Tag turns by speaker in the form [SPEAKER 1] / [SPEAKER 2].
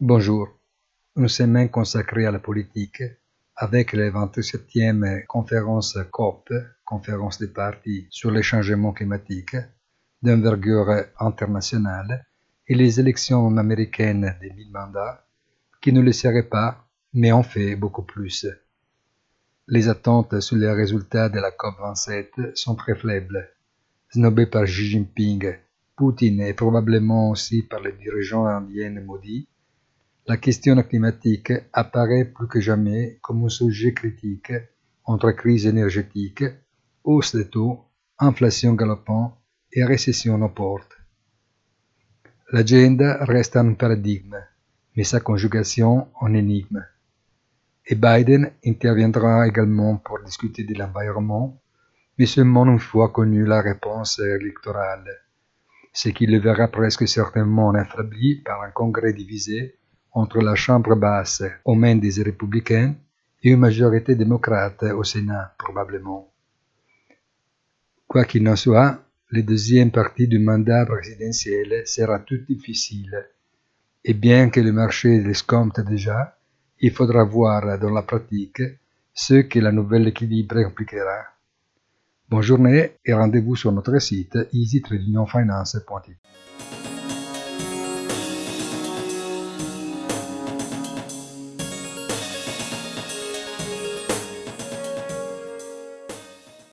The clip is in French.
[SPEAKER 1] Bonjour. Une semaine consacrée à la politique avec la 27e conférence COP, conférence des partis sur les changements climatiques, d'envergure internationale, et les élections américaines des mille mandats, qui ne le seraient pas, mais en fait beaucoup plus. Les attentes sur les résultats de la COP27 sont très faibles, snobées par Xi Jinping, Poutine et probablement aussi par les dirigeants indiens maudits, la question climatique apparaît plus que jamais comme un sujet critique entre crise énergétique, hausse des taux, inflation galopante et récession aux portes. L'agenda reste un paradigme, mais sa conjugation en énigme. Et Biden interviendra également pour discuter de l'environnement, mais seulement une fois connue la réponse électorale, ce qui le verra presque certainement affaibli par un congrès divisé entre la Chambre basse aux mains des républicains et une majorité démocrate au Sénat probablement. Quoi qu'il en soit, le deuxième partie du mandat présidentiel sera tout difficile. Et bien que le marché l'escompte déjà, il faudra voir dans la pratique ce que la nouvelle équilibre impliquera. Bonne journée et rendez-vous sur notre site easytradingfinance.it.